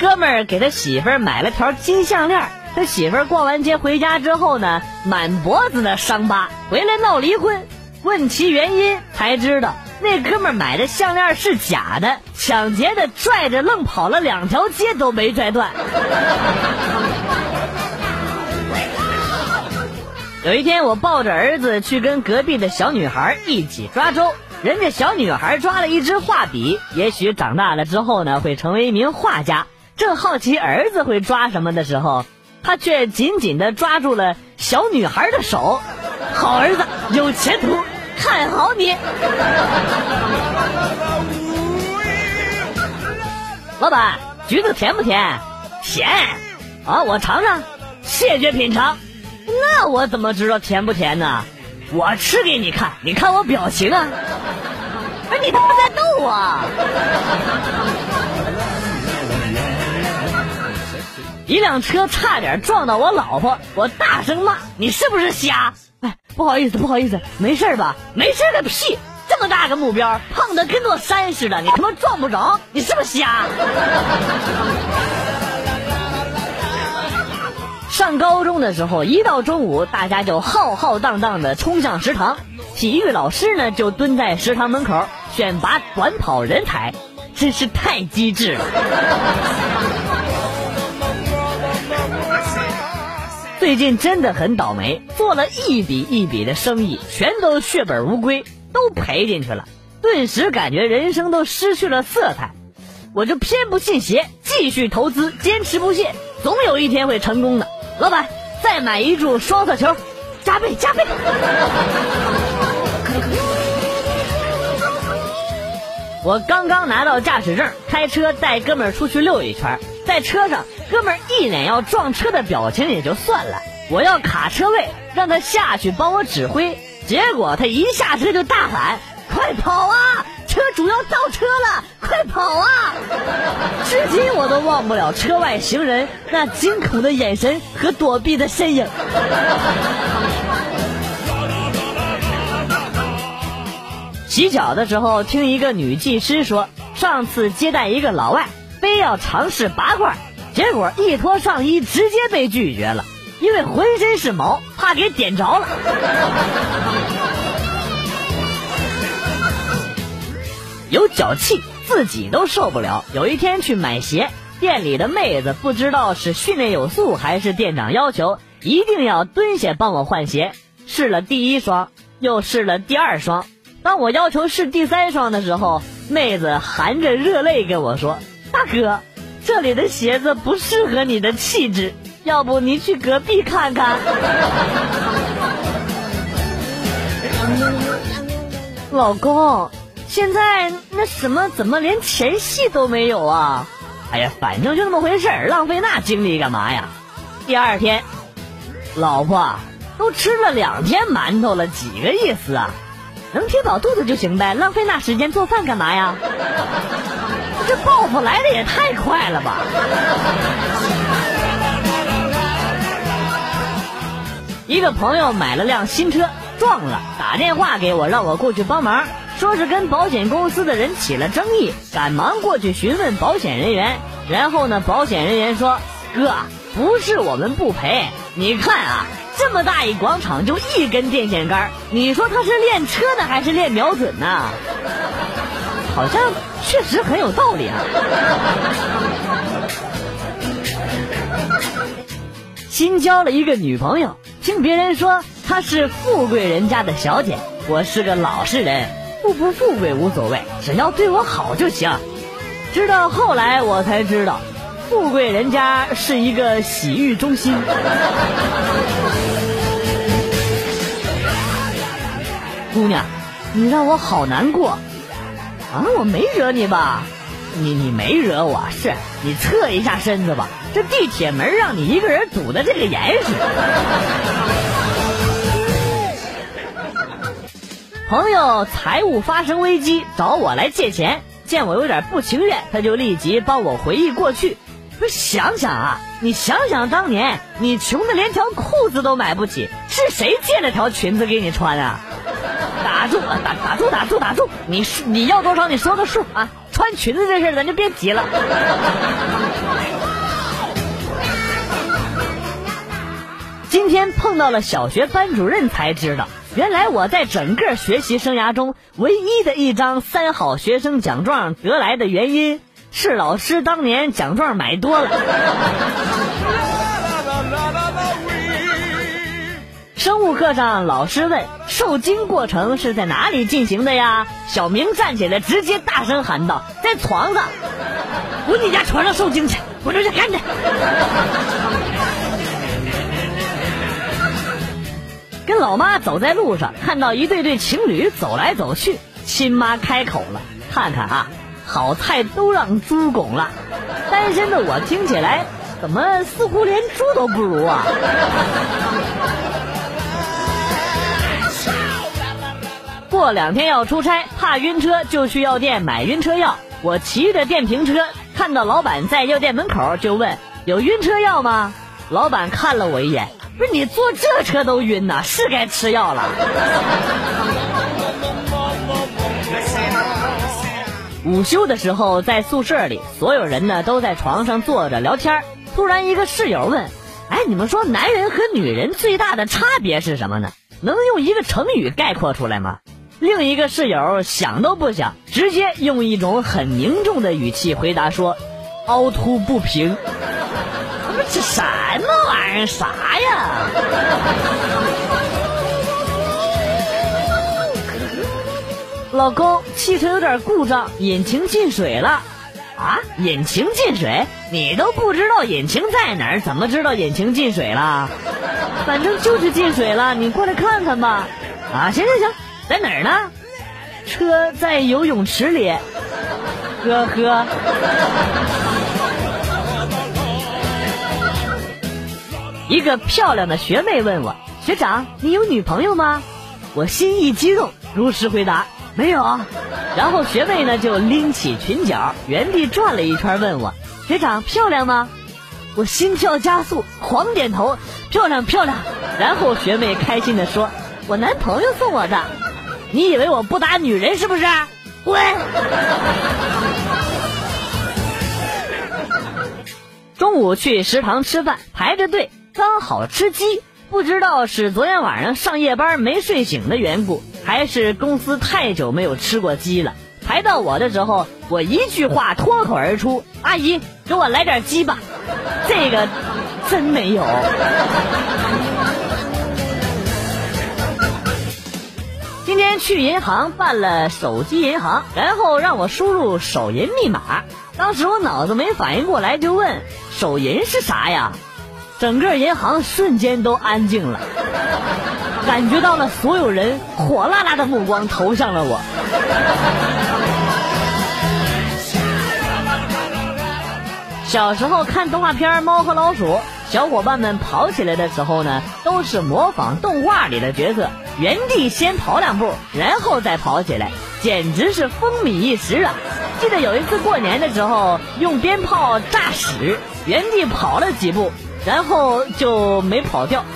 哥们儿给他媳妇儿买了条金项链，他媳妇儿逛完街回家之后呢，满脖子的伤疤，回来闹离婚。问其原因，才知道那哥们儿买的项链是假的，抢劫的拽着愣跑了两条街都没拽断。有一天，我抱着儿子去跟隔壁的小女孩一起抓周，人家小女孩抓了一支画笔，也许长大了之后呢，会成为一名画家。正好奇儿子会抓什么的时候，他却紧紧地抓住了小女孩的手。好儿子，有前途，看好你。老板，橘子甜不甜？甜。啊，我尝尝，谢绝品尝。那我怎么知道甜不甜呢？我吃给你看，你看我表情啊！哎，你他妈在逗我！一辆车差点撞到我老婆，我大声骂：“你是不是瞎？”哎，不好意思，不好意思，没事吧？没事个屁！这么大个目标，胖的跟座山似的，你他妈撞不着，你是不是瞎？上高中的时候，一到中午，大家就浩浩荡荡的冲向食堂，体育老师呢就蹲在食堂门口选拔短跑人才，真是太机智了。最近真的很倒霉，做了一笔一笔的生意，全都血本无归，都赔进去了，顿时感觉人生都失去了色彩。我就偏不信邪，继续投资，坚持不懈，总有一天会成功的。老板，再买一注双色球，加倍加倍。我刚刚拿到驾驶证，开车带哥们儿出去溜一圈，在车上，哥们一脸要撞车的表情也就算了，我要卡车位，让他下去帮我指挥，结果他一下车就大喊：“快跑啊！”车主要倒车了，快跑啊！至今我都忘不了车外行人那惊恐的眼神和躲避的身影。洗脚的时候，听一个女技师说，上次接待一个老外，非要尝试拔罐，结果一脱上衣直接被拒绝了，因为浑身是毛，怕给点着了。有脚气，自己都受不了。有一天去买鞋，店里的妹子不知道是训练有素还是店长要求，一定要蹲下帮我换鞋。试了第一双，又试了第二双。当我要求试第三双的时候，妹子含着热泪跟我说：“大哥，这里的鞋子不适合你的气质，要不您去隔壁看看。”老公。现在那什么怎么连前戏都没有啊？哎呀，反正就那么回事儿，浪费那精力干嘛呀？第二天，老婆都吃了两天馒头了，几个意思啊？能填饱肚子就行呗，浪费那时间做饭干嘛呀？这报复来的也太快了吧！一个朋友买了辆新车撞了，打电话给我让我过去帮忙。说是跟保险公司的人起了争议，赶忙过去询问保险人员。然后呢，保险人员说：“哥，不是我们不赔，你看啊，这么大一广场就一根电线杆，你说他是练车呢还是练瞄准呢？好像确实很有道理啊。”新交了一个女朋友，听别人说她是富贵人家的小姐，我是个老实人。富不富贵无所谓，只要对我好就行。直到后来我才知道，富贵人家是一个洗浴中心。姑娘，你让我好难过。啊，我没惹你吧？你你没惹我，是你侧一下身子吧。这地铁门让你一个人堵的这个严实。朋友财务发生危机，找我来借钱，见我有点不情愿，他就立即帮我回忆过去。不想想啊，你想想当年，你穷的连条裤子都买不起，是谁借了条裙子给你穿啊？打住，打打住，打住，打住！你你要多少？你说个数啊！穿裙子这事咱就别提了。今天碰到了小学班主任，才知道原来我在整个学习生涯中唯一的一张三好学生奖状得来的原因是老师当年奖状买多了。生物课上，老师问受精过程是在哪里进行的呀？小明站起来，直接大声喊道：“在床上！滚你家床上受精去！滚出去，赶紧！”跟老妈走在路上，看到一对对情侣走来走去，亲妈开口了：“看看啊，好菜都让猪拱了。”单身的我听起来，怎么似乎连猪都不如啊？过两天要出差，怕晕车，就去药店买晕车药。我骑着电瓶车，看到老板在药店门口，就问：“有晕车药吗？”老板看了我一眼。不是你坐这车都晕呐，是该吃药了。午休的时候，在宿舍里，所有人呢都在床上坐着聊天。突然，一个室友问：“哎，你们说男人和女人最大的差别是什么呢？能用一个成语概括出来吗？”另一个室友想都不想，直接用一种很凝重的语气回答说：“凹凸不平。”这什么玩意儿？啥呀？老公，汽车有点故障，引擎进水了。啊？引擎进水？你都不知道引擎在哪儿，怎么知道引擎进水了？反正就是进水了，你过来看看吧。啊，行行行，在哪儿呢？车在游泳池里。呵呵。一个漂亮的学妹问我：“学长，你有女朋友吗？”我心一激动，如实回答：“没有。”然后学妹呢就拎起裙角，原地转了一圈，问我：“学长漂亮吗？”我心跳加速，狂点头：“漂亮漂亮。”然后学妹开心的说：“我男朋友送我的。”你以为我不打女人是不是？滚！中午去食堂吃饭，排着队。刚好吃鸡，不知道是昨天晚上上夜班没睡醒的缘故，还是公司太久没有吃过鸡了。排到我的时候，我一句话脱口而出：“阿姨，给我来点鸡吧。”这个真没有。天去银行办了手机银行，然后让我输入手银密码。当时我脑子没反应过来，就问：“手银是啥呀？”整个银行瞬间都安静了，感觉到了所有人火辣辣的目光投向了我。小时候看动画片《猫和老鼠》，小伙伴们跑起来的时候呢，都是模仿动画里的角色，原地先跑两步，然后再跑起来，简直是风靡一时啊！记得有一次过年的时候，用鞭炮炸屎，原地跑了几步。然后就没跑掉。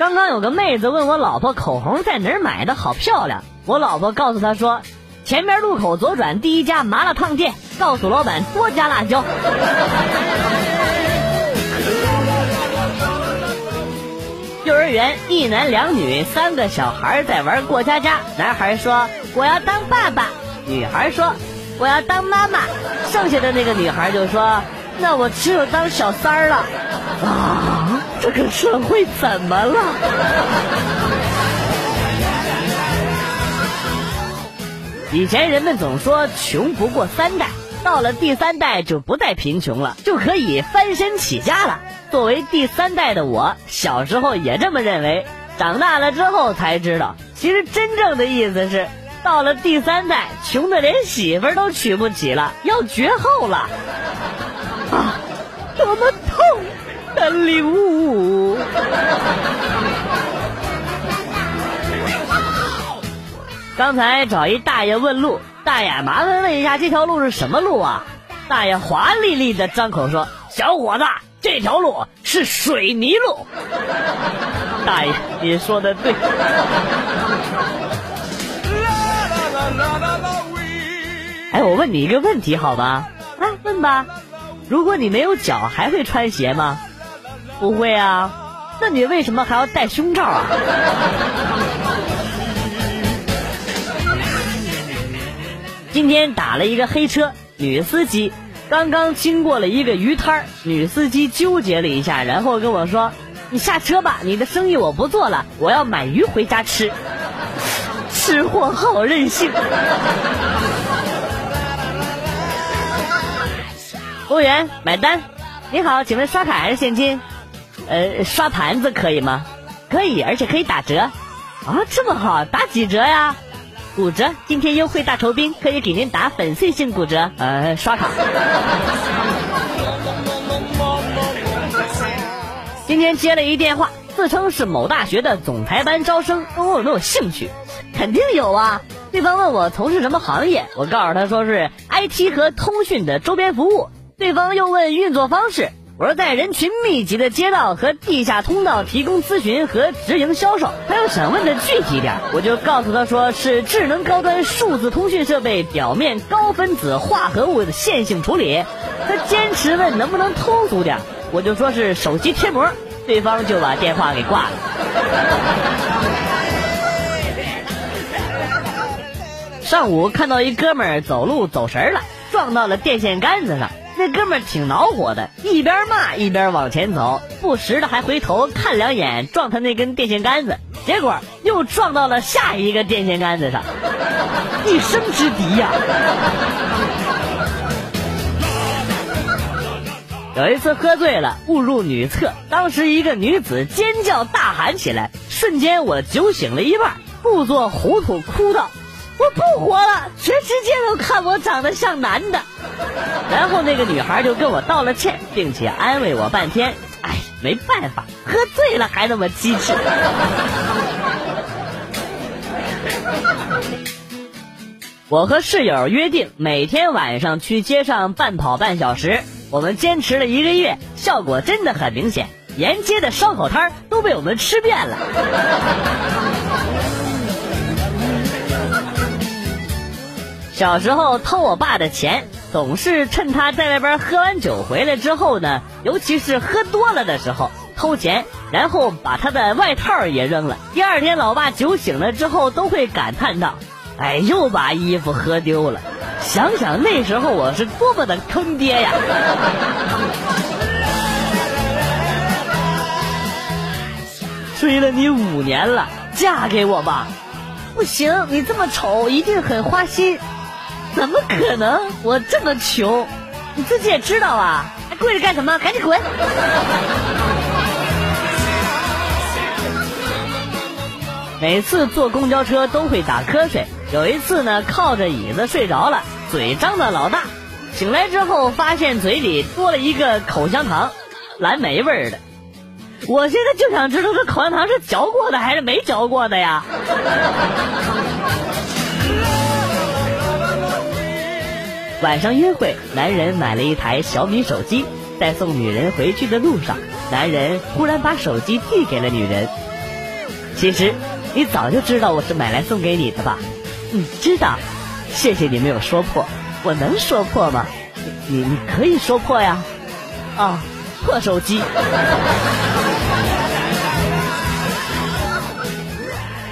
刚刚有个妹子问我老婆口红在哪儿买的好漂亮，我老婆告诉她说，前面路口左转第一家麻辣烫店，告诉老板多加辣椒。幼儿园一男两女三个小孩在玩过家家，男孩说我要当爸爸，女孩说。我要当妈妈，剩下的那个女孩就说：“那我只有当小三儿了。”啊，这个社会怎么了？以前人们总说穷不过三代，到了第三代就不再贫穷了，就可以翻身起家了。作为第三代的我，小时候也这么认为，长大了之后才知道，其实真正的意思是。到了第三代，穷的连媳妇都娶不起了，要绝后了，啊，多么痛的领悟！刚才找一大爷问路，大爷麻烦问一下这条路是什么路啊？大爷华丽丽的张口说：“小伙子，这条路是水泥路。”大爷，你说的对。哎，我问你一个问题，好吧？来问吧。如果你没有脚，还会穿鞋吗？不会啊。那你为什么还要戴胸罩啊？今天打了一个黑车，女司机刚刚经过了一个鱼摊儿女司机纠结了一下，然后跟我说：“你下车吧，你的生意我不做了，我要买鱼回家吃。”吃货好任性。服务员，买单。你好，请问刷卡还是现金？呃，刷盘子可以吗？可以，而且可以打折。啊，这么好，打几折呀？五折。今天优惠大酬宾，可以给您打粉碎性骨折。呃，刷卡。今天接了一电话，自称是某大学的总裁班招生，问我有没有兴趣。肯定有啊。对方问我从事什么行业，我告诉他说是 IT 和通讯的周边服务。对方又问运作方式，我说在人群密集的街道和地下通道提供咨询和直营销售。他又想问的具体点，我就告诉他说是智能高端数字通讯设备表面高分子化合物的线性处理。他坚持问能不能通俗点，我就说是手机贴膜。对方就把电话给挂了。上午看到一哥们儿走路走神了，撞到了电线杆子上。那哥们儿挺恼火的，一边骂一边往前走，不时的还回头看两眼撞他那根电线杆子，结果又撞到了下一个电线杆子上，一生之敌呀！有一次喝醉了误入女厕，当时一个女子尖叫大喊起来，瞬间我酒醒了一半，故作糊涂哭道：“我不活了，全世界都看我长得像男的。”然后那个女孩就跟我道了歉，并且安慰我半天。哎，没办法，喝醉了还那么机智。我和室友约定每天晚上去街上半跑半小时，我们坚持了一个月，效果真的很明显，沿街的烧烤摊都被我们吃遍了。小时候偷我爸的钱。总是趁他在外边喝完酒回来之后呢，尤其是喝多了的时候偷钱，然后把他的外套也扔了。第二天，老爸酒醒了之后都会感叹道：“哎，又把衣服喝丢了。”想想那时候我是多么的坑爹呀！追了你五年了，嫁给我吧！不行，你这么丑，一定很花心。怎么可能？我这么穷，你自己也知道啊！还跪着干什么？赶紧滚！每次坐公交车都会打瞌睡，有一次呢，靠着椅子睡着了，嘴张的老大，醒来之后发现嘴里多了一个口香糖，蓝莓味儿的。我现在就想知道这口香糖是嚼过的还是没嚼过的呀？晚上约会，男人买了一台小米手机，在送女人回去的路上，男人忽然把手机递给了女人。其实，你早就知道我是买来送给你的吧？嗯，知道。谢谢你没有说破，我能说破吗？你你可以说破呀。啊，破手机。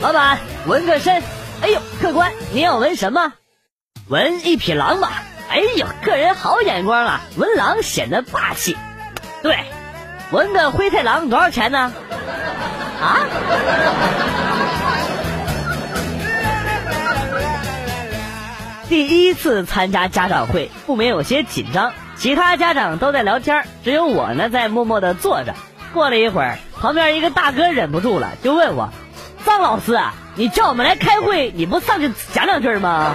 老板，纹个身。哎呦，客官，你要纹什么？纹一匹狼吧。哎呦，个人好眼光啊！文狼显得霸气。对，纹个灰太狼多少钱呢？啊？第一次参加家长会，不免有些紧张。其他家长都在聊天，只有我呢在默默的坐着。过了一会儿，旁边一个大哥忍不住了，就问我：“张老师，你叫我们来开会，你不上去讲两句吗？”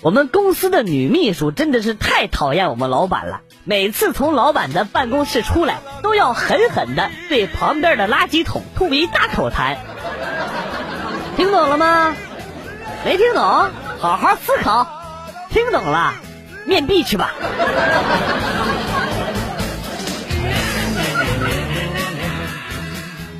我们公司的女秘书真的是太讨厌我们老板了，每次从老板的办公室出来，都要狠狠的对旁边的垃圾桶吐一大口痰。听懂了吗？没听懂？好好思考。听懂了，面壁去吧。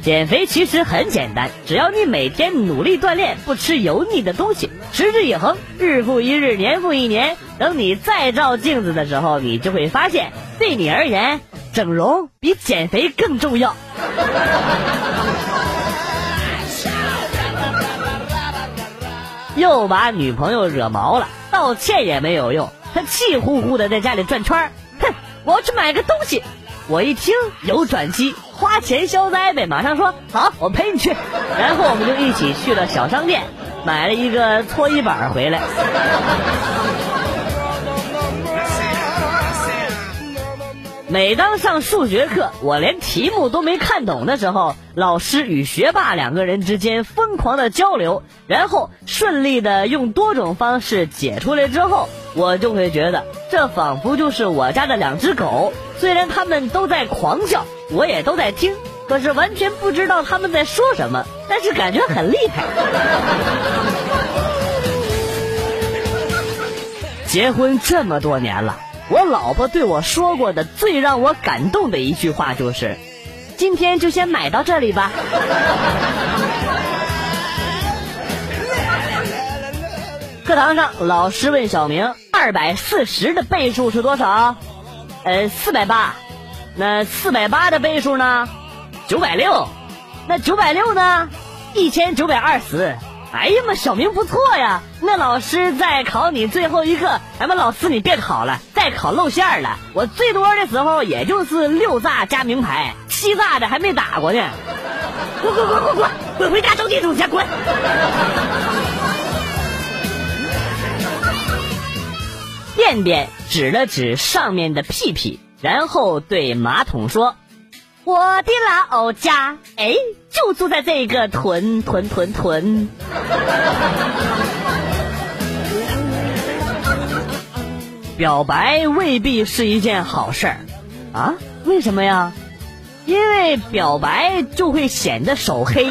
减肥其实很简单，只要你每天努力锻炼，不吃油腻的东西，持之以恒，日复一日，年复一年，等你再照镜子的时候，你就会发现，对你而言，整容比减肥更重要。又把女朋友惹毛了，道歉也没有用，他气呼呼的在家里转圈哼，我要去买个东西。我一听有转机，花钱消灾呗，马上说好，我陪你去。然后我们就一起去了小商店，买了一个搓衣板回来。每当上数学课，我连题目都没看懂的时候，老师与学霸两个人之间疯狂的交流，然后顺利的用多种方式解出来之后，我就会觉得这仿佛就是我家的两只狗。虽然它们都在狂叫，我也都在听，可是完全不知道他们在说什么，但是感觉很厉害。结婚这么多年了。我老婆对我说过的最让我感动的一句话就是：“今天就先买到这里吧。”课堂上，老师问小明：“二百四十的倍数是多少？”“呃，四百八。”“那四百八的倍数呢？”“九百六。”“那九百六呢？”“一千九百二十。”哎呀妈，小明不错呀！那老师再考你最后一个，哎妈，老师你别考了，再考露馅了。我最多的时候也就是六炸加名牌，七炸的还没打过呢。滚滚滚滚滚，滚回家找地主去，滚！便便指了指上面的屁屁，然后对马桶说：“我的老家，哎。”就住在这个屯屯屯屯。表白未必是一件好事儿，啊？为什么呀？因为表白就会显得手黑。